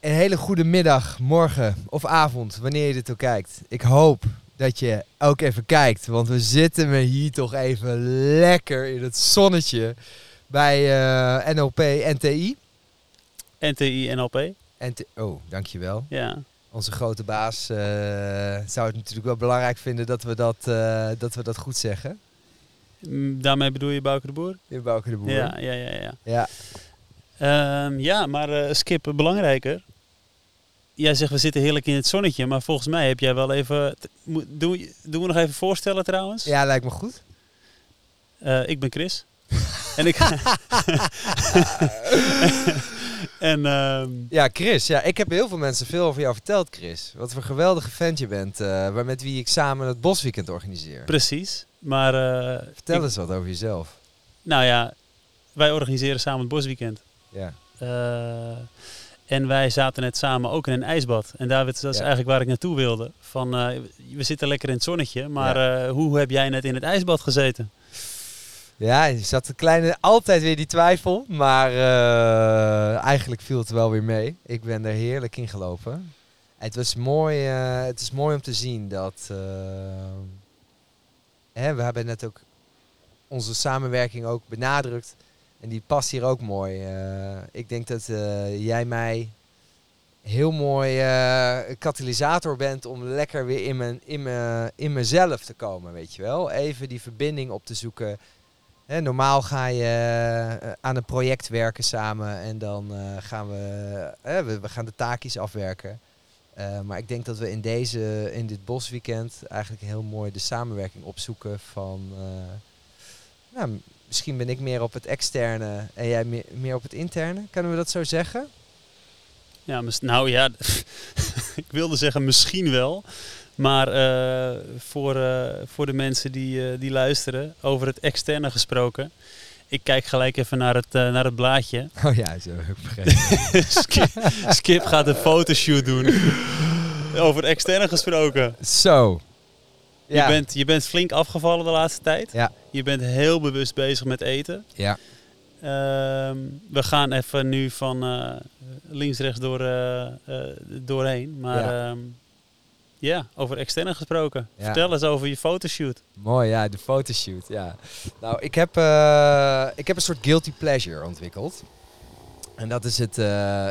Een hele goede middag, morgen of avond, wanneer je dit ook kijkt. Ik hoop dat je ook even kijkt, want we zitten me hier toch even lekker in het zonnetje bij uh, NLP NTI. NTI NLP. NT oh, dankjewel. Ja. Onze grote baas uh, zou het natuurlijk wel belangrijk vinden dat we dat, uh, dat, we dat goed zeggen. Mm, daarmee bedoel je Bouke de Boer? Je Bouke de Boer. Ja, ja, ja. Ja, ja. Um, ja maar uh, Skip, belangrijker. Jij zegt we zitten heerlijk in het zonnetje, maar volgens mij heb jij wel even... Doen, doen we nog even voorstellen trouwens? Ja, lijkt me goed. Uh, ik ben Chris. en ik... en, uh, ja, Chris. Ja, ik heb heel veel mensen veel over jou verteld, Chris. Wat voor een geweldige vent je bent, uh, met wie ik samen het Bosweekend organiseer. Precies. Maar, Vertel ik, eens wat over jezelf. Nou ja, wij organiseren samen het Bosweekend. Ja. Uh, en wij zaten net samen ook in een ijsbad. En daar, dat is ja. eigenlijk waar ik naartoe wilde. Van, uh, we zitten lekker in het zonnetje, maar ja. uh, hoe heb jij net in het ijsbad gezeten? Ja, je zat een kleine, altijd weer die twijfel. Maar uh, eigenlijk viel het wel weer mee. Ik ben er heerlijk in gelopen. Het was mooi, het is mooi om te zien dat... hè, we hebben net ook onze samenwerking ook benadrukt. En die past hier ook mooi. Uh, ik denk dat uh, jij mij heel mooi uh, katalysator bent om lekker weer in, mijn, in, mijn, in mezelf te komen, weet je wel. Even die verbinding op te zoeken. Normaal ga je aan een project werken samen en dan gaan we, we, we, gaan de taakjes afwerken. maar ik denk dat we in, deze, in dit bosweekend eigenlijk heel mooi de samenwerking opzoeken van... Nou, misschien ben ik meer op het externe en jij meer, meer op het interne. Kunnen we dat zo zeggen? Ja, nou ja, ik wilde zeggen misschien wel. Maar uh, voor, uh, voor de mensen die, uh, die luisteren, over het externe gesproken. Ik kijk gelijk even naar het, naar het blaadje. Oh ja, zo heb ik vergeten. Skip, Skip gaat een fotoshoot doen. over het externe gesproken. Zo. Ja. Je, bent, je bent flink afgevallen de laatste tijd. Ja. Je bent heel bewust bezig met eten. Ja. Uh, we gaan even nu van uh, links, rechts door, uh, doorheen. Maar ja. Um, ja, over externe gesproken. Ja. Vertel eens over je fotoshoot. Mooi, ja, de fotoshoot. Ja. Nou, ik heb, ik heb een soort guilty pleasure ontwikkeld. En dat is het,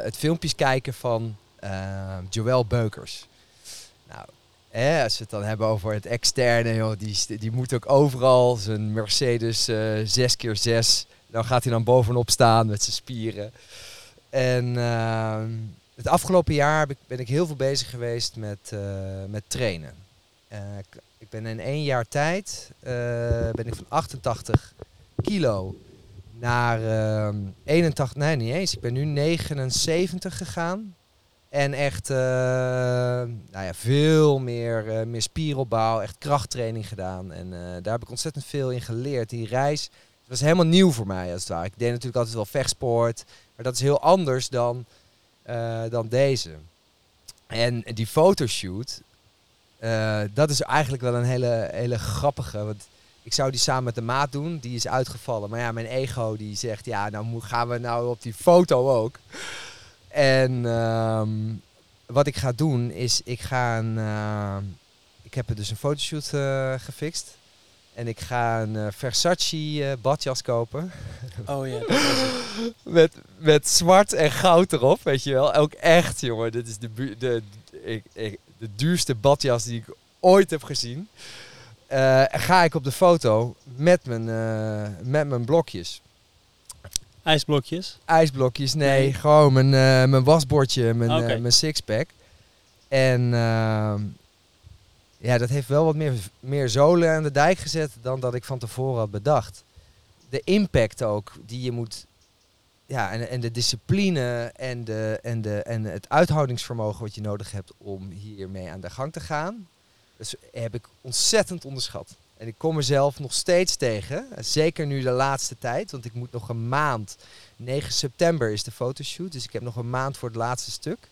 het filmpjes kijken van Joël Beukers. Als we het dan hebben over het externe, joh, die, die moet ook overal zijn Mercedes uh, 6x6. Dan gaat hij dan bovenop staan met zijn spieren. En uh, het afgelopen jaar ben ik heel veel bezig geweest met, uh, met trainen. Uh, ik ben in één jaar tijd ben ik van 88 kilo naar 81, nee niet eens, ik ben nu 79 gegaan. En echt uh, nou ja, veel meer, uh, meer spieropbouw, echt krachttraining gedaan. En uh, daar heb ik ontzettend veel in geleerd. Die reis was helemaal nieuw voor mij als het ware. Ik deed natuurlijk altijd wel vechtsport, maar dat is heel anders dan, dan deze. En die fotoshoot, dat is eigenlijk wel een hele, hele grappige. Want ik zou die samen met de maat doen, die is uitgevallen. Maar ja, mijn ego die zegt, ja, nou gaan we nou op die foto ook. En um, wat ik ga doen is, ik ga een, uh, ik heb er dus een fotoshoot uh, gefixt. En ik ga een uh, Versace badjas kopen. Oh ja. met, met zwart en goud erop, weet je wel. Ook echt, jongen. Dit is de, de, de, ik, ik, de duurste badjas die ik ooit heb gezien. ga ik op de foto met mijn, met mijn blokjes. IJsblokjes? IJsblokjes, nee. nee. Gewoon mijn, uh, mijn wasbordje, mijn, okay. uh, mijn sixpack. En uh, ja, dat heeft wel wat meer, meer zolen aan de dijk gezet dan dat ik van tevoren had bedacht. De impact ook die je moet... Ja, en, en de discipline en, de, en, de, en het uithoudingsvermogen wat je nodig hebt om hiermee aan de gang te gaan. Dus heb ik ontzettend onderschat. En ik kom mezelf nog steeds tegen. Zeker nu de laatste tijd. Want ik moet nog een maand. 9 september is de fotoshoot. Dus ik heb nog een maand voor het laatste stuk.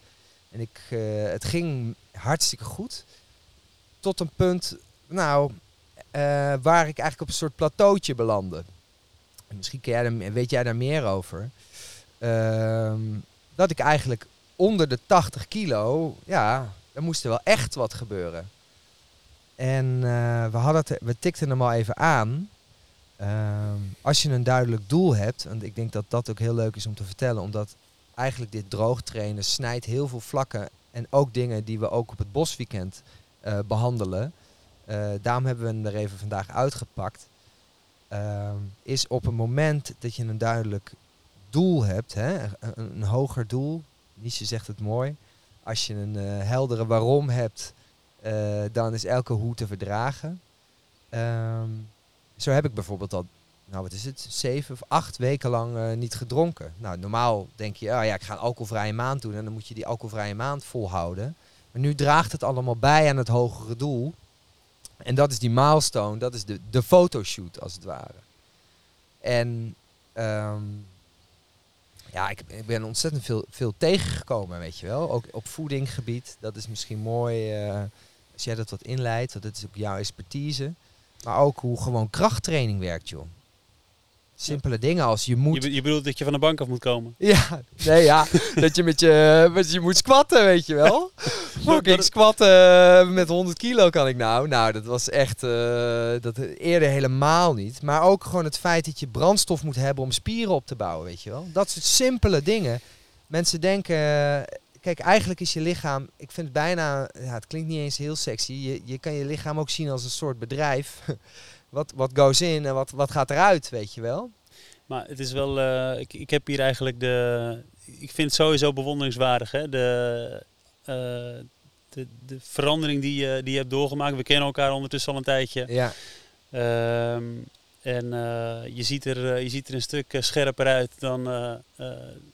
En ik, uh, het ging hartstikke goed. Tot een punt, nou, uh, waar ik eigenlijk op een soort plateautje belandde. En misschien jij weet jij daar meer over. Uh, dat ik eigenlijk onder de 80 kilo, ja, er moest er wel echt wat gebeuren. En eh, we, hadden het, we tikten hem al even aan. Ehm, als je een duidelijk doel hebt, en ik denk dat dat ook heel leuk is om te vertellen, omdat eigenlijk dit droogtrainen snijdt heel veel vlakken en ook dingen die we ook op het bosweekend eh, behandelen. Eh, daarom hebben we hem er even vandaag uitgepakt. Ehm, is op een moment dat je een duidelijk doel hebt, hè, een, een hoger doel, Nietzsche zegt het mooi, als je een heldere waarom hebt, dan is elke hoe te verdragen. Ehm, zo heb ik bijvoorbeeld al, nou wat is het, zeven of acht weken lang niet gedronken. Nou, normaal denk je, oh ja, ik ga een alcoholvrije maand doen en dan moet je die alcoholvrije maand volhouden. Maar nu draagt het allemaal bij aan het hogere doel. En dat is die milestone, dat is de, de fotoshoot als het ware. En ehm, ja, ik, ik, ben ontzettend veel, veel tegengekomen, weet je wel. Ook op voedinggebied, dat is misschien mooi uh, als jij dat wat inleidt, want dat is ook jouw expertise. Maar ook hoe gewoon krachttraining werkt, joh. Simpele dingen als je moet... Je, je, bedoelt dat je van de bank af moet komen? Ja, nee ja, dat je met je, met je moet squatten, weet je wel. Fucking squatten met 100 kilo kan ik nou. Nou, dat was echt, uh, dat eerder helemaal niet. Maar ook gewoon het feit dat je brandstof moet hebben om spieren op te bouwen, weet je wel. Dat soort simpele dingen. Mensen denken, kijk, eigenlijk is je lichaam, ik vind het bijna, ja, het klinkt niet eens heel sexy. Je, je kan je lichaam ook zien als een soort bedrijf wat, wat goes in en wat, wat gaat eruit, weet je wel. Maar het is wel, uh, ik, ik heb hier eigenlijk de, ik vind het sowieso bewonderingswaardig, hè? De, uh, de, de verandering die je, die je hebt doorgemaakt. We kennen elkaar ondertussen al een tijdje. Ja. Um, en uh, je, ziet er, je ziet er een stuk scherper uit dan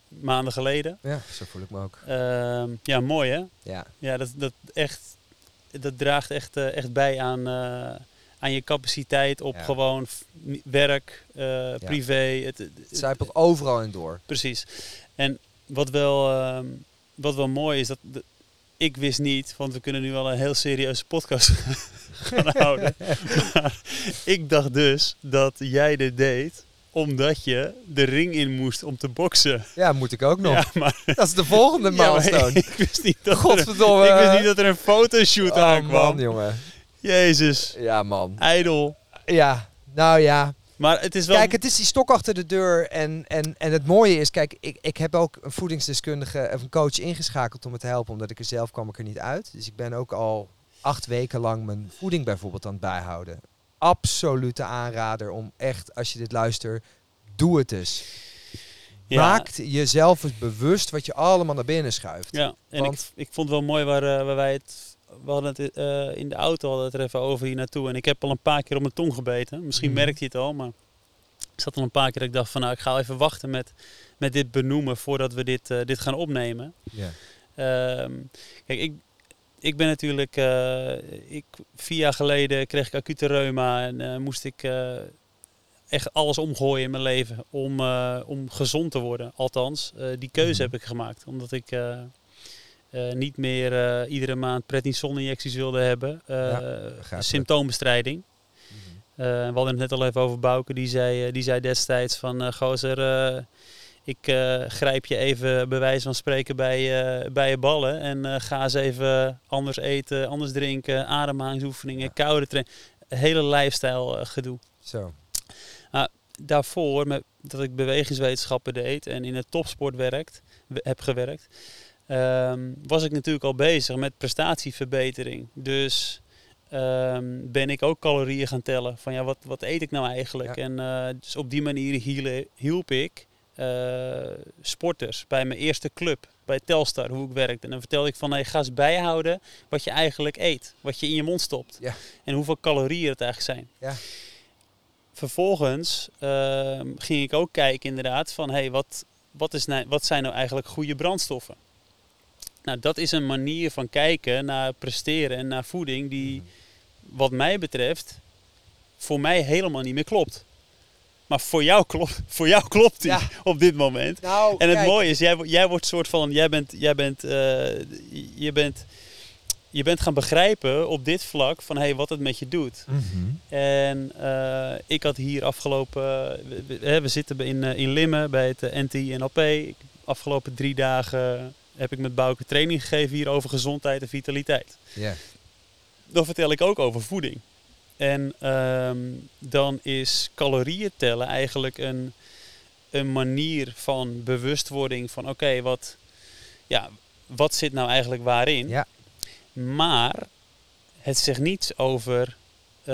maanden geleden. Ja, zo voel ik me ook. Um, ja, mooi hè? Ja. Ja, dat, dat, echt, dat draagt echt, echt bij aan aan je capaciteit op gewoon werk, uh, privé. Het, het, zijpelt overal in door. Precies. En wat wel, uh, wat wel mooi is, dat ik wist niet, want we kunnen nu wel een heel serieuze podcast gaan houden. maar ik dacht dus dat jij dit deed omdat je de ring in moest om te boksen. Ja, moet ik ook nog. Ja, maar, dat is de volgende milestone. Ja, ik, wist niet dat Godverdomme. Er, ik wist niet dat er een fotoshoot oh, aankwam. man, jongen. Jezus. Ja, man. Ijdel. Ja, nou ja. Maar het is wel... Kijk, het is die stok achter de deur. En, en, en het mooie is, kijk, ik, ik heb ook een voedingsdeskundige of een coach ingeschakeld om me te helpen. Omdat ik er zelf kwam ik er niet uit. Dus ik ben ook al acht weken lang mijn voeding bijvoorbeeld aan het bijhouden. Absolute aanrader om echt, als je dit luistert, doe het dus. Ja. Maak jezelf eens bewust wat je allemaal naar binnen schuift. Ja, en ik, ik vond het wel mooi waar, uh, waar wij het we hadden het uh, in de auto hadden het er even over hier naartoe. En ik heb al een paar keer op mijn tong gebeten. Misschien mm. merkt hij het al, maar ik zat al een paar keer dat ik dacht van nou, ik ga even wachten met, met dit benoemen voordat we dit, uh, dit gaan opnemen. Yeah. Um, kijk, ik, ik ben natuurlijk, uh, ik, vier jaar geleden kreeg ik acute reuma en moest ik echt alles omgooien in mijn leven om, om gezond te worden. Althans, die keuze mm. heb ik gemaakt. Omdat ik uh, niet meer uh, iedere maand prednisone-injecties wilde hebben. Uh, ja, symptoombestrijding. Mm -hmm. we hadden het net al even over Bouke. Die zei, die zei destijds van... gozer, ik grijp je even bij wijze van spreken bij, bij je ballen. En ga eens even anders eten, anders drinken. Ademhalingsoefeningen, ja. koude trainen. Hele lifestyle gedoe. Zo. Nou, daarvoor, met, dat ik bewegingswetenschappen deed en in het topsport werkt, heb gewerkt um, was ik natuurlijk al bezig met prestatieverbetering. Dus um, ben ik ook calorieën gaan tellen. Van ja, wat, wat eet ik nou eigenlijk? En uh, dus op die manier hielp ik uh, sporters bij mijn eerste club, bij Telstar, hoe ik werkte. En dan vertelde ik van, hey, ga eens bijhouden wat je eigenlijk eet. Wat je in je mond stopt. Ja. En hoeveel calorieën het eigenlijk zijn. Ja. Vervolgens uh, ging ik ook kijken inderdaad van, hey, wat, wat, is nou, wat zijn nou eigenlijk goede brandstoffen? Nou, dat is een manier van kijken naar presteren en naar voeding die, mhm. wat mij betreft, voor mij helemaal niet meer klopt. Maar voor jou klopt, voor jou klopt die op dit moment. Nou, en het mooie is, jij, jij wordt soort van, jij bent, jij bent, uh, je bent, je bent gaan begrijpen op dit vlak van hey, wat het met je doet. Mhm. En uh, ik had hier afgelopen, we, we, we zitten in, uh, in Limmen bij het NT NLP. afgelopen drie dagen heb ik met Bouke training gegeven hier over gezondheid en vitaliteit. Ja. Dan vertel ik ook over voeding. En ehm, dan is calorieën tellen eigenlijk een, een manier van bewustwording van oké, wat, ja, wat zit nou eigenlijk waarin? Ja. Maar het zegt niets over eh,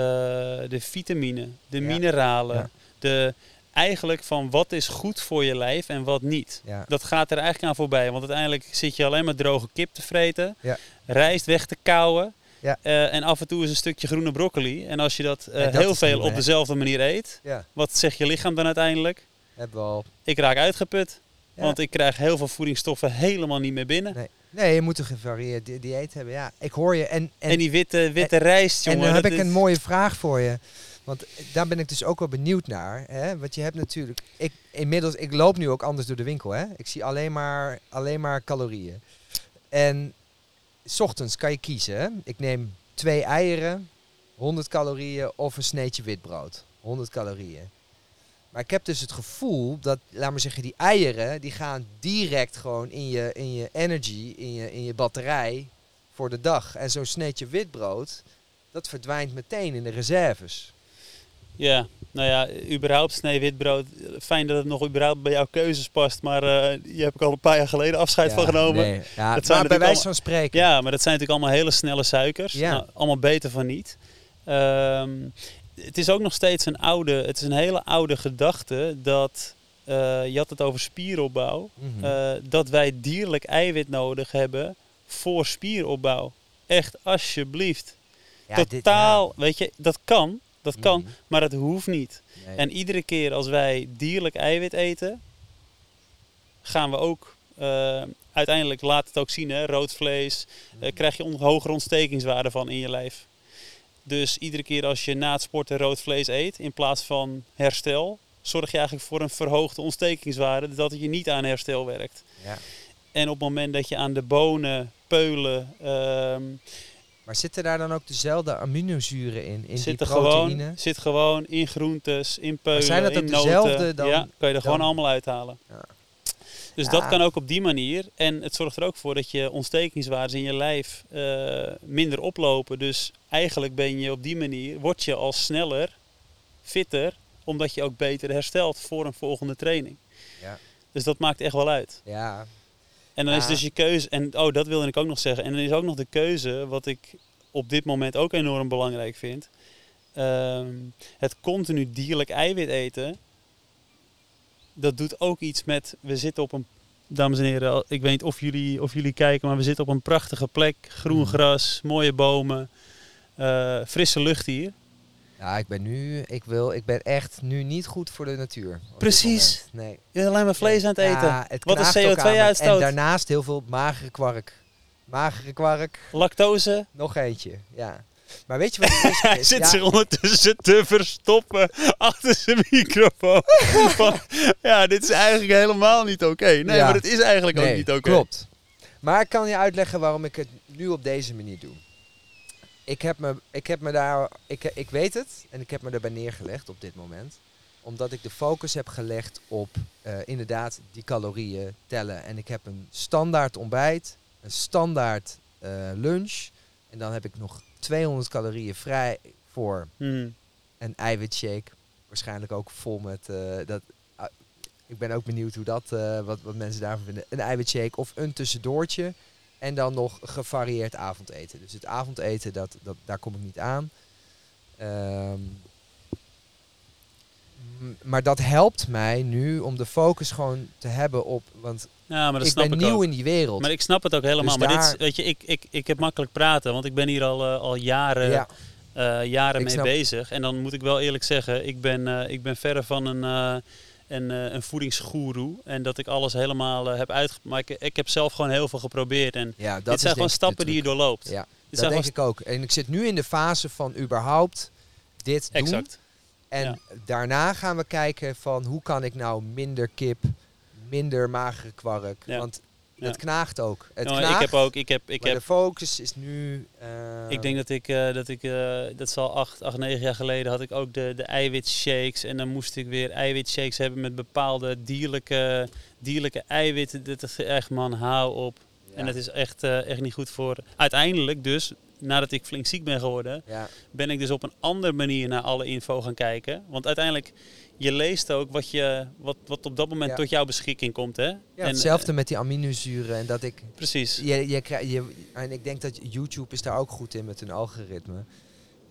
de vitamine, de Ja. mineralen, Ja. de eigenlijk van wat is goed voor je lijf en wat niet. Ja. Dat gaat er eigenlijk aan voorbij, want uiteindelijk zit je alleen maar droge kip te vreten, Ja. rijst weg te kauwen. Ja. eh, en af en toe is een stukje groene broccoli. En als je dat, eh, En dat heel veel nieuw, op hè? dezelfde manier eet, wat zegt je lichaam dan uiteindelijk? al. Ik raak uitgeput. Want ik krijg heel veel voedingsstoffen helemaal niet meer binnen. Nee. Nee, je moet een gevarieerd di- dieet hebben. Ja, ik hoor je. En, en, En, die witte, witte rijst, en jongen. dan heb ik is- een mooie vraag voor je. Want daar ben ik dus ook wel benieuwd naar. Hè? Want je hebt natuurlijk... Ik, inmiddels, ik loop nu ook anders door de winkel. Hè? Ik zie alleen maar, alleen maar calorieën. En s ochtends kan je kiezen. Hè? Ik neem twee eieren, 100 calorieën of een sneetje witbrood. 100 calorieën. Maar ik heb dus het gevoel dat, laat maar zeggen, die eieren, die gaan direct gewoon in je, in je energy, in je, in je batterij voor de dag. En zo'n sneetje witbrood, dat verdwijnt meteen in de reserves. Ja, nou ja, überhaupt snee witbrood. Fijn dat het nog überhaupt bij jouw keuzes past. Maar je heb ik al een paar jaar geleden afscheid van genomen. Nee, ja, Dat zijn bij wijze van spreken. Ja, maar dat zijn natuurlijk allemaal hele snelle suikers. Ja. Nou, allemaal beter van niet. Ehm, het is ook nog steeds een oude, het is een hele oude gedachte dat, eh, je had het over spieropbouw, Mhm. eh, dat wij dierlijk eiwit nodig hebben voor spieropbouw. Echt, alsjeblieft. Ja, dit- Totaal, weet je, dat kan, dat kan, Mhm. maar dat hoeft niet. Nee. En iedere keer als wij dierlijk eiwit eten, gaan we ook eh, uiteindelijk, laat het ook zien, hè, rood vlees, Mhm. eh, krijg je on hogere ontstekingswaarde van in je lijf. Dus iedere keer als je na het sporten rood vlees eet, in plaats van herstel, zorg je eigenlijk voor een verhoogde ontstekingswaarde, dat het je niet aan herstel werkt. Ja. En op het moment dat je aan de bonen, peulen, ehm, Maar zitten daar dan ook dezelfde aminozuren in? In zit, er proteïne? gewoon, zit gewoon in groentes, in peulen, zijn dat in ook noten. dezelfde dan- ja, kan je er gewoon allemaal uithalen. Ja. Dus Ja. dat kan ook op die manier. En het zorgt er ook voor dat je ontstekingswaardes in je lijf eh, minder oplopen. Dus eigenlijk ben je op die manier, word je al sneller, fitter, omdat je ook beter herstelt voor een volgende training. Ja. Dus dat maakt echt wel uit. Ja, En dan is dus je keuze, en oh, dat wilde ik ook nog zeggen. En dan is ook nog de keuze, wat ik op dit moment ook enorm belangrijk vind. Ehm, het continu dierlijk eiwit eten, dat doet ook iets met, we zitten op een, dames en heren, ik weet niet of jullie, of jullie kijken, maar we zitten op een prachtige plek. Groen Mhm. gras, mooie bomen, eh, frisse lucht hier. Ja ik ben nu, ik wil, ik ben echt nu niet goed voor de natuur. Precies. Nee. Je bent alleen maar vlees aan het eten. Ja, het Wat is knaagt ook aan me. CO2-uitstoot? En daarnaast heel veel magere kwark. Magere kwark, Lactose. nog eentje. Ja. Maar weet je wat het is? Hij zit Ja, zich ondertussen te verstoppen achter zijn microfoon. Van, ja, dit is eigenlijk helemaal niet oké. Nee, Ja. maar het is eigenlijk ook niet oké. Klopt. Maar ik kan je uitleggen waarom ik het nu op deze manier doe. Ik heb me, ik heb me daar, ik, ik weet het en ik heb me erbij neergelegd op dit moment. Omdat ik de focus heb gelegd op eh, inderdaad die calorieën tellen. En ik heb een standaard ontbijt, een standaard eh, lunch. En dan heb ik nog 200 calorieën vrij voor Hmm. een eiwitshake. Waarschijnlijk ook vol met eh, dat. ah, ik ben ook benieuwd hoe dat, wat, wat mensen daarvan vinden. Een eiwitshake of een tussendoortje. En dan nog gevarieerd avondeten. Dus het avondeten, dat, dat, daar kom ik niet aan. Ehm, maar dat helpt mij nu om de focus gewoon te hebben op. Want Ja, maar dat ik snap ben ik nieuw ook. in die wereld. Maar ik snap het ook helemaal. Dus maar dit weet je, ik, ik, ik heb makkelijk praten, want ik ben hier al, eh, al jaren, ja, eh, jaren Ik mee snap- bezig. En dan moet ik wel eerlijk zeggen, ik ben, eh, ik ben verre van een, een, eh, een voedingsgoeroe. En dat ik alles helemaal eh, heb uitgemaakt. Maar ik, ik heb zelf gewoon heel veel geprobeerd. En ja, dat dit zijn gewoon stappen die je doorloopt. Ja, dit dat denk ik ook. En ik zit nu in de fase van überhaupt dit doen. Exact. En Ja. daarna gaan we kijken van hoe kan ik nou minder kip, minder magere kwark. Ja. Want Ja. het knaagt ook. Het Nou, knaagt, ik heb ook, ik heb, ik heb, de focus is nu... eh, ik denk dat ik, eh, dat ik, eh, dat zal acht, acht, negen jaar geleden had ik ook de, de eiwitshakes. En dan moest ik weer eiwitshakes hebben met bepaalde dierlijke, dierlijke eiwitten. Dit is echt, man, hou op. En het is echt, echt niet goed voor... Uiteindelijk dus, nadat ik flink ziek ben geworden, Ja, ben ik dus op een andere manier naar alle info gaan kijken. Want uiteindelijk, je leest ook wat, je, wat, wat op dat moment Ja. tot jouw beschikking komt. Hè? ja En, hetzelfde eh, met die aminozuren en dat ik... precies. Je, je, krijg- je, en ik denk dat YouTube is daar ook goed in met hun algoritme.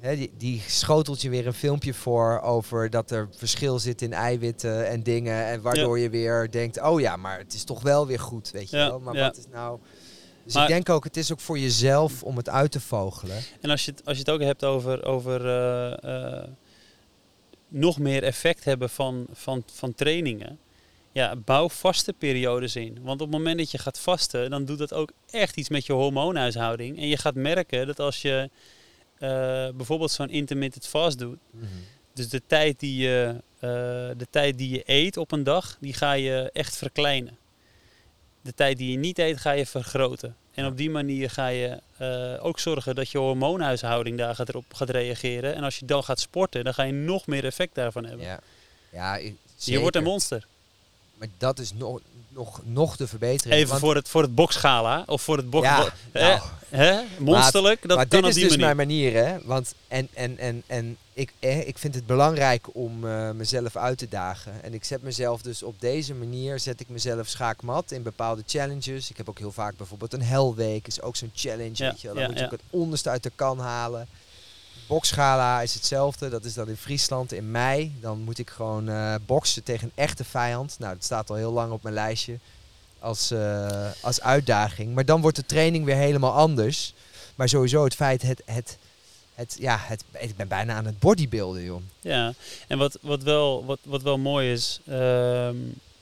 Die, die schotelt je weer een filmpje voor over dat er verschil zit in eiwitten en dingen. En waardoor je weer denkt, oh ja, maar het is toch wel weer goed, weet je wel. Maar wat is nou... Dus Maar- ik denk ook, het is ook voor jezelf om het uit te vogelen. En als je het, als je het ook hebt over, over eh, eh, nog meer effect hebben van, van, van trainingen. Ja, bouw vaste periodes in. Want op het moment dat je gaat vasten, dan doet dat ook echt iets met je hormoonhuishouding. En je gaat merken dat als je eh, bijvoorbeeld zo'n intermittent fast doet, dus de tijd, die je, eh, de tijd die je eet op een dag, die ga je echt verkleinen. De tijd die je niet eet, ga je vergroten. En op die manier ga je eh, ook zorgen dat je hormoonhuishouding daar gaat, erop gaat reageren. En als je dan gaat sporten, dan ga je nog meer effect daarvan hebben. Ja, ja ik- je wordt een monster. Maar dat is nog, nog, nog de verbetering. Even voor het, voor het boksgala of voor het boks... Ja, nou, Hè? Monsterlijk, dat maar kan dit is dus manier. mijn manier, hè? Want en, en, en, en ik, eh, ik vind het belangrijk om eh, mezelf uit te dagen. En ik zet mezelf dus op deze manier, zet ik mezelf schaakmat in bepaalde challenges. Ik heb ook heel vaak bijvoorbeeld een helweek, is ook zo'n challenge, Ja, weet je. Dan ja, moet je ook het onderste uit de kan halen. Boksgala is hetzelfde, dat is dan in Friesland in mei. Dan moet ik gewoon eh, boksen tegen een echte vijand. Nou, dat staat al heel lang op mijn lijstje als, eh, als uitdaging. Maar dan wordt de training weer helemaal anders. Maar sowieso het feit, het, het, het, ja, het, ik ben bijna aan het bodybuilden, joh. Ja, en wat, wat, wel, wat, wat wel mooi is, ehm,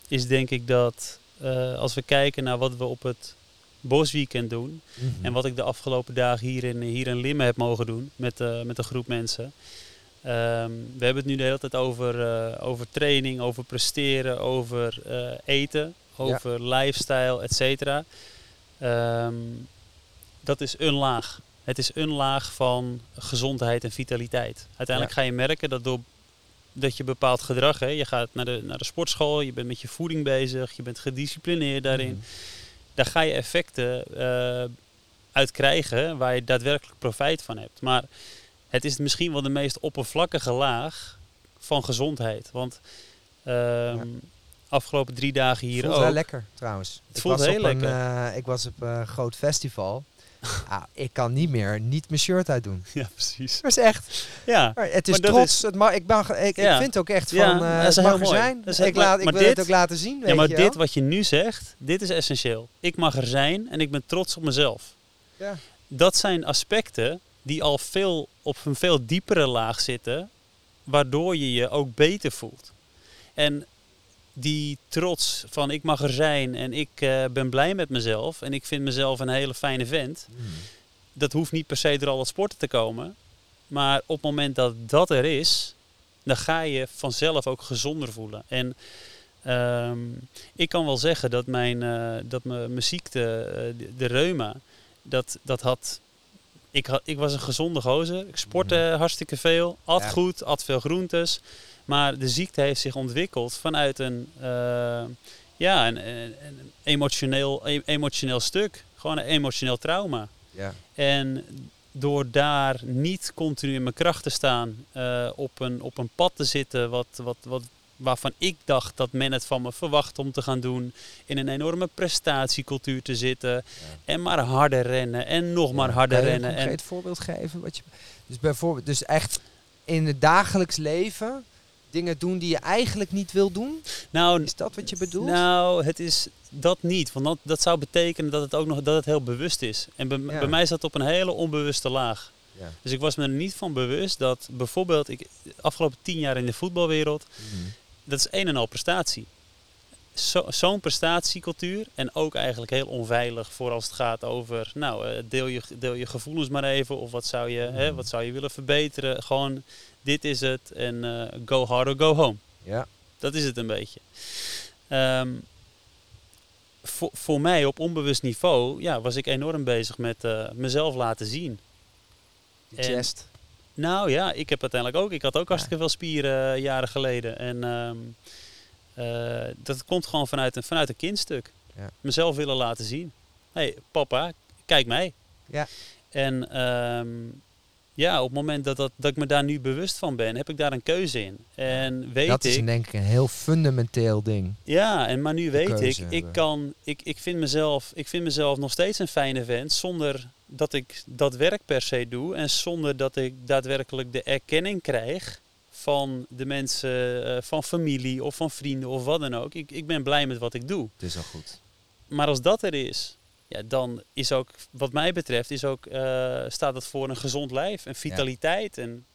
is denk ik dat eh, als we kijken naar wat we op het bosweekend doen. En wat ik de afgelopen dagen hier in, hier in Limmen heb mogen doen met, eh, met een groep mensen. Ehm, we hebben het nu de hele tijd over, eh, over training, over presteren, over eten, over lifestyle, et cetera. Ehm, dat is een laag. Het is een laag van gezondheid en vitaliteit. Uiteindelijk ga je merken dat door dat je bepaald gedrag, hè, je gaat naar de, naar de sportschool, je bent met je voeding bezig, je bent gedisciplineerd daarin Mhm. daar ga je effecten eh, uit krijgen waar je daadwerkelijk profijt van hebt. Maar het is misschien wel de meest oppervlakkige laag van gezondheid. Want ehm, afgelopen drie dagen hier voelt ook. wel lekker, trouwens. Het ik voelt was heel op lekker. Een, eh, ik was op een groot festival. Ah, ik kan niet meer niet mijn shirt uitdoen. Ja, precies. Dat is echt. Ja, Maar het is Maar trots. is- Het mag, ik, mag, ik, Ja. ik vind ook echt Ja, van, dat is het mag er mooi. zijn. Dat is heel- ik laat, ik maar wil dit- het ook laten zien. ja weet maar je dit wat je nu zegt, dit is essentieel. Ik mag er zijn en ik ben trots op mezelf. Ja. Dat zijn aspecten die al veel op een veel diepere laag zitten, waardoor je je ook beter voelt. En die trots van ik mag er zijn en ik eh, ben blij met mezelf en ik vind mezelf een hele fijne vent, Mhm. dat hoeft niet per se door al het sporten te komen. Maar op het moment dat dat er is, dan ga je vanzelf ook gezonder voelen. En ehm, ik kan wel zeggen dat mijn, eh, dat mijn, mijn ziekte, eh, de, de reuma, dat, dat had... Ik, had, ik was een gezonde gozer. Ik sportte hartstikke veel. At Ja. goed, at veel groentes. Maar de ziekte heeft zich ontwikkeld vanuit een, eh, ja, een, een, een emotioneel, e- emotioneel stuk. Gewoon een emotioneel trauma. Ja. En door daar niet continu in mijn kracht te staan, eh, op, een, op een pad te zitten wat, wat, wat, waarvan ik dacht dat men het van me verwacht om te gaan doen, in een enorme prestatiecultuur te zitten en maar harder rennen en nog maar harder Kan je rennen. Een En, concreet voorbeeld geven? Wat je, dus bijvoorbeeld, dus echt in het dagelijks leven dingen doen die je eigenlijk niet wil doen? nou, Is dat wat je bedoelt? Nou, het is dat niet. Want dat, dat zou betekenen dat het ook nog dat het heel bewust is. En bij, Ja. bij mij is dat op een hele onbewuste laag. Ja. Dus ik was me er niet van bewust dat bijvoorbeeld ik de afgelopen tien jaar in de voetbalwereld, Mhm. dat is een en al prestatie. Zo- Zo'n prestatiecultuur en ook eigenlijk heel onveilig voor als het gaat over, nou, eh, deel je, deel je gevoelens maar even of wat zou je, hè, Mhm. wat zou je willen verbeteren. Gewoon, dit is het en eh, go hard or go home. Ja. Dat is het een beetje. Ehm, voor, voor mij op onbewust niveau ja, was ik enorm bezig met eh, mezelf laten zien. Chest. Nou ja, ik heb uiteindelijk ook. Ik had ook hartstikke veel spieren jaren geleden. En ehm, eh, dat komt gewoon vanuit een, vanuit een kindstuk. Ja. Mezelf willen laten zien. hey, papa, kijk mij. Ja. En ehm, ja, op het moment dat, dat, dat ik me daar nu bewust van ben, heb ik daar een keuze in. En weet dat is ik... denk ik een heel fundamenteel ding. Ja, en maar nu weet ik, ik hebben. kan, ik, ik, vind mezelf, ik vind mezelf nog steeds een fijne vent zonder dat ik dat werk per se doe en zonder dat ik daadwerkelijk de erkenning krijg van de mensen, eh, van familie of van vrienden of wat dan ook. Ik, ik ben blij met wat ik doe. Het is al goed. Maar als dat er is, ja, dan is ook, wat mij betreft, is ook, eh, staat het voor een gezond lijf en vitaliteit. En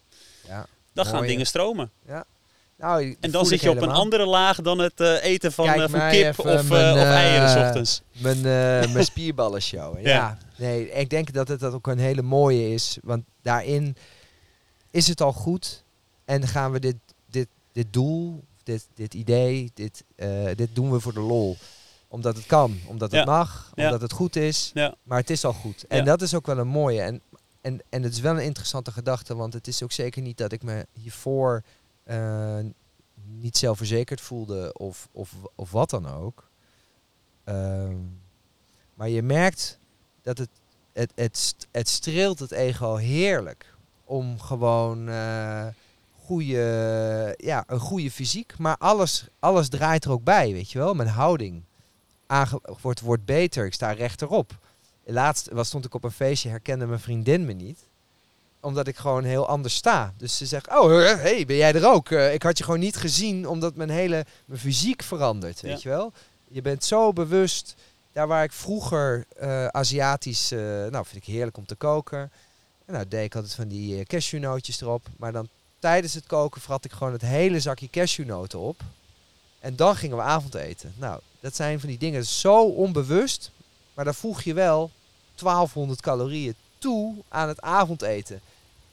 Ja. dan gaan dingen stromen. Nou, die En dan zit je op een andere laag dan het eh, eten van, Kijk van kip of, mijn, of eieren s ochtends. Mijn, mijn spierballen showen. Ja. Ja. nee, ik denk dat het dat ook een hele mooie is. Want daarin is het al goed. En gaan we dit, dit, dit doel, dit, dit idee, dit, eh, dit doen we voor de lol. Omdat het kan, omdat het Ja. mag, Ja. omdat het goed is. Ja. Maar het is al goed. En dat is ook wel een mooie. En, en, en het is wel een interessante gedachte. Want het is ook zeker niet dat ik me hiervoor eh, niet zelfverzekerd voelde. Of, of, of wat dan ook. Ehm, maar je merkt dat het, het, het, het streelt het ego heerlijk. Om gewoon eh goede, ja, een goede fysiek. Maar alles, alles draait er ook bij, weet je wel. Mijn houding aange- wordt, wordt beter. Ik sta rechterop. Laatst was, stond ik op een feestje, herkende mijn vriendin me niet. Omdat ik gewoon heel anders sta. Dus ze zegt, oh, hey, ben jij er ook? Eh, ik had je gewoon niet gezien, omdat mijn hele mijn fysiek verandert, weet Ja. je wel. Je bent zo bewust. Daar waar ik vroeger eh, Aziatisch, eh, nou vind ik heerlijk om te koken. En nou deed ik altijd van die cashewnootjes erop. Maar dan tijdens het koken vrat ik gewoon het hele zakje cashewnoten op. En dan gingen we avondeten. Nou, dat zijn van die dingen zo onbewust. Maar dan voeg je wel 1200 calorieën toe aan het avondeten.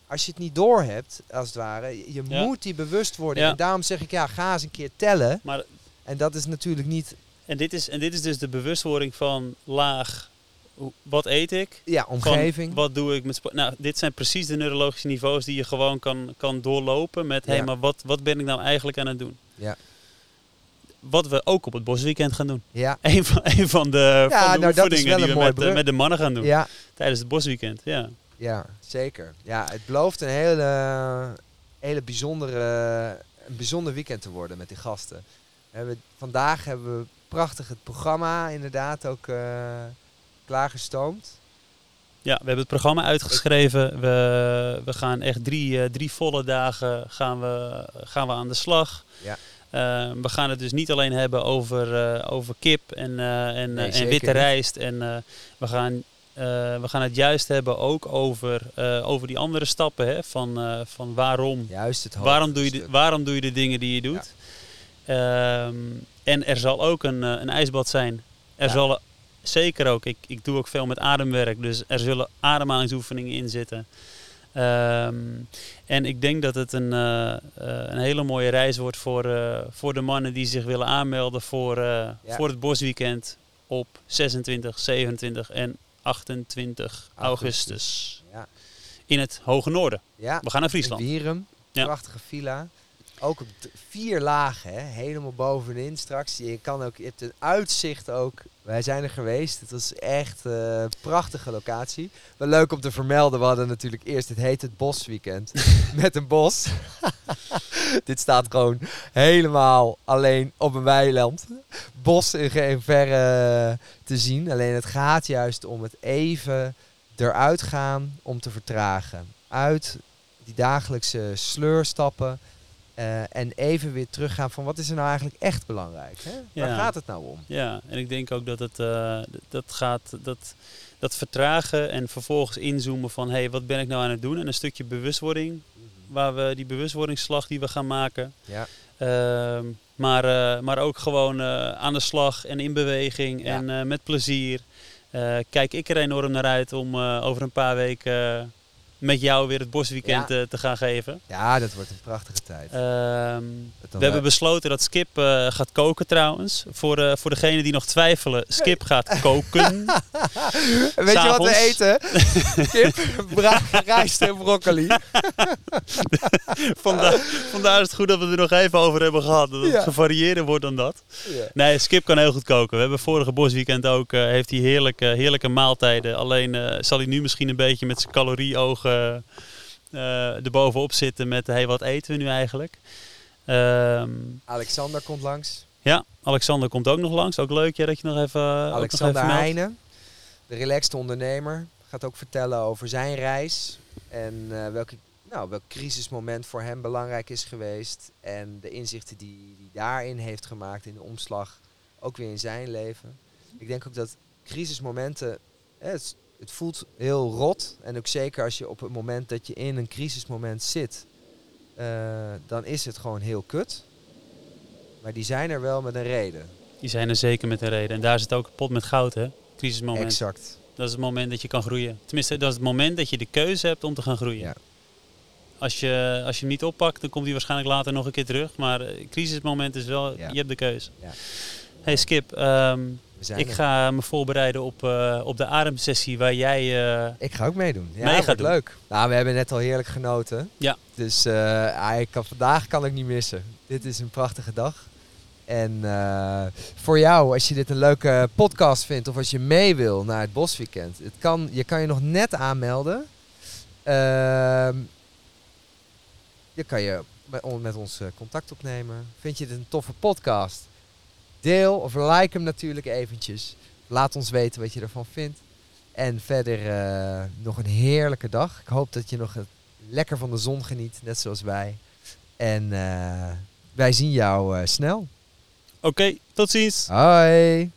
Als je het niet door hebt, als het ware, je Ja. moet die bewust worden. Ja. En daarom zeg ik, ja, ga eens een keer tellen. Maar, En dat is natuurlijk niet, en, dit is, en dit is dus de bewustwording van laag, wat eet ik? ja, Van omgeving. wat doe ik met sport? Nou, dit zijn precies de neurologische niveaus die je gewoon kan, kan doorlopen met, hé, Ja. maar wat, wat ben ik nou eigenlijk aan het doen? Ja. Wat we ook op het bosweekend gaan doen. Ja, Een van, een van de, Ja, van de nou, dat is oefeningen wel die een we met, eh, brug. met de mannen gaan doen. ja, Tijdens het bosweekend, ja. ja, zeker. Ja, het belooft een hele, hele bijzondere, een bijzonder weekend te worden met die gasten. We hebben, vandaag hebben we prachtig het programma inderdaad ook eh, klaargestoomd. Ja, we hebben het programma uitgeschreven. We, we gaan echt drie, eh, drie volle dagen gaan we, gaan we aan de slag. Ja. Eh, we gaan het dus niet alleen hebben over, eh, over kip en, eh, en, Nee, en witte rijst. En we, gaan, we gaan het juist hebben ook over, over die andere stappen. Hè? Van, van waarom, Juist het waarom, doe je de, waarom doe je de dingen die je doet. Ehm, en er zal ook een, een ijsbad zijn. Er Ja. zal zeker ook, ik, ik doe ook veel met ademwerk, dus er zullen ademhalingsoefeningen in zitten. Ehm, en ik denk dat het een, eh, eh, een hele mooie reis wordt voor, eh, voor de mannen die zich willen aanmelden voor, voor het bosweekend op 26, 27 en 28 augustus. Ja, In het Hoge Noorden. ja. We gaan naar Friesland. Wierum, prachtige villa. Ook op vier lagen, hè? helemaal bovenin straks. Je, kan ook, je hebt een uitzicht ook. Wij zijn er geweest. Het was echt eh, een prachtige locatie. Wel leuk om te vermelden. We hadden natuurlijk eerst, het heet het Bosweekend. met een bos. Dit staat gewoon helemaal alleen op een weiland. Bos in geen verre te zien. Alleen het gaat juist om het even eruit gaan om te vertragen. Uit die dagelijkse sleurstappen. Eh, en even weer teruggaan van wat is er nou eigenlijk echt belangrijk? Hè? Waar gaat het nou om? Ja, en ik denk ook dat het eh, dat gaat dat, dat vertragen en vervolgens inzoomen van hé, hey, wat ben ik nou aan het doen? En een stukje bewustwording, waar we die bewustwordingsslag die we gaan maken. Ja, Ehm, maar, eh, maar ook gewoon aan de slag en in beweging Ja. en met plezier. Kijk ik er enorm naar uit om over een paar weken met jou weer het bosweekend Ja. eh, te gaan geven. Ja, dat wordt een prachtige tijd. Ehm, we hebben besloten dat Skip eh, gaat koken trouwens. Voor, eh voor degenen die nog twijfelen, Skip gaat koken. Weet je wat we eten? Kip, bra- rijst en broccoli. vandaar, vandaar is het goed dat we het er nog even over hebben gehad. Dat het Ja. gevarieerder wordt dan dat. Ja. Nee, Skip kan heel goed koken. We hebben vorige bosweekend ook, heeft hij heerlijke, heerlijke maaltijden. Alleen zal hij nu misschien een beetje met zijn calorieogen erbovenop zitten met, hey, wat eten we nu eigenlijk? Ehm, Alexander komt langs. ja, Alexander komt ook nog langs. Ook leuk ja, dat je nog even, ook nog Alexander even. Heijnen, de relaxed ondernemer, gaat ook vertellen over zijn reis. En eh, welke, nou, welk crisismoment voor hem belangrijk is geweest. En de inzichten die hij daarin heeft gemaakt in de omslag, ook weer in zijn leven. Ik denk ook dat crisismomenten, hè, het, het voelt heel rot. En ook zeker als je op het moment dat je in een crisismoment zit, eh, dan is het gewoon heel kut. Maar die zijn er wel met een reden. Die zijn er zeker met een reden. En daar zit ook pot met goud, hè? Crisismoment. Exact. Dat is het moment dat je kan groeien. Tenminste, dat is het moment dat je de keuze hebt om te gaan groeien. Ja. Als, je, als je hem niet oppakt, dan komt hij waarschijnlijk later nog een keer terug. Maar eh, crisismoment is wel, Ja. je hebt de keuze. Ja. Hey Skip, ehm, ik er. ga me voorbereiden op, eh, op de ademsessie waar jij... eh, Ik ga ook meedoen. Ja, Mee dat gaat leuk. Nou, we hebben net al heerlijk genoten. Ja. Dus ik kan, vandaag kan ik niet missen. Dit is een prachtige dag. En voor jou, als je dit een leuke podcast vindt of als je mee wil naar het bosweekend, het kan, je kan je nog net aanmelden. Ehm, je kan je met, on- met ons contact opnemen. Vind je dit een toffe podcast? Deel of like hem natuurlijk eventjes. Laat ons weten wat je ervan vindt. En verder eh, nog een heerlijke dag. Ik hoop dat je nog lekker van de zon geniet, net zoals wij. En eh, wij zien jou eh, snel. Oké, tot ziens! Hoi!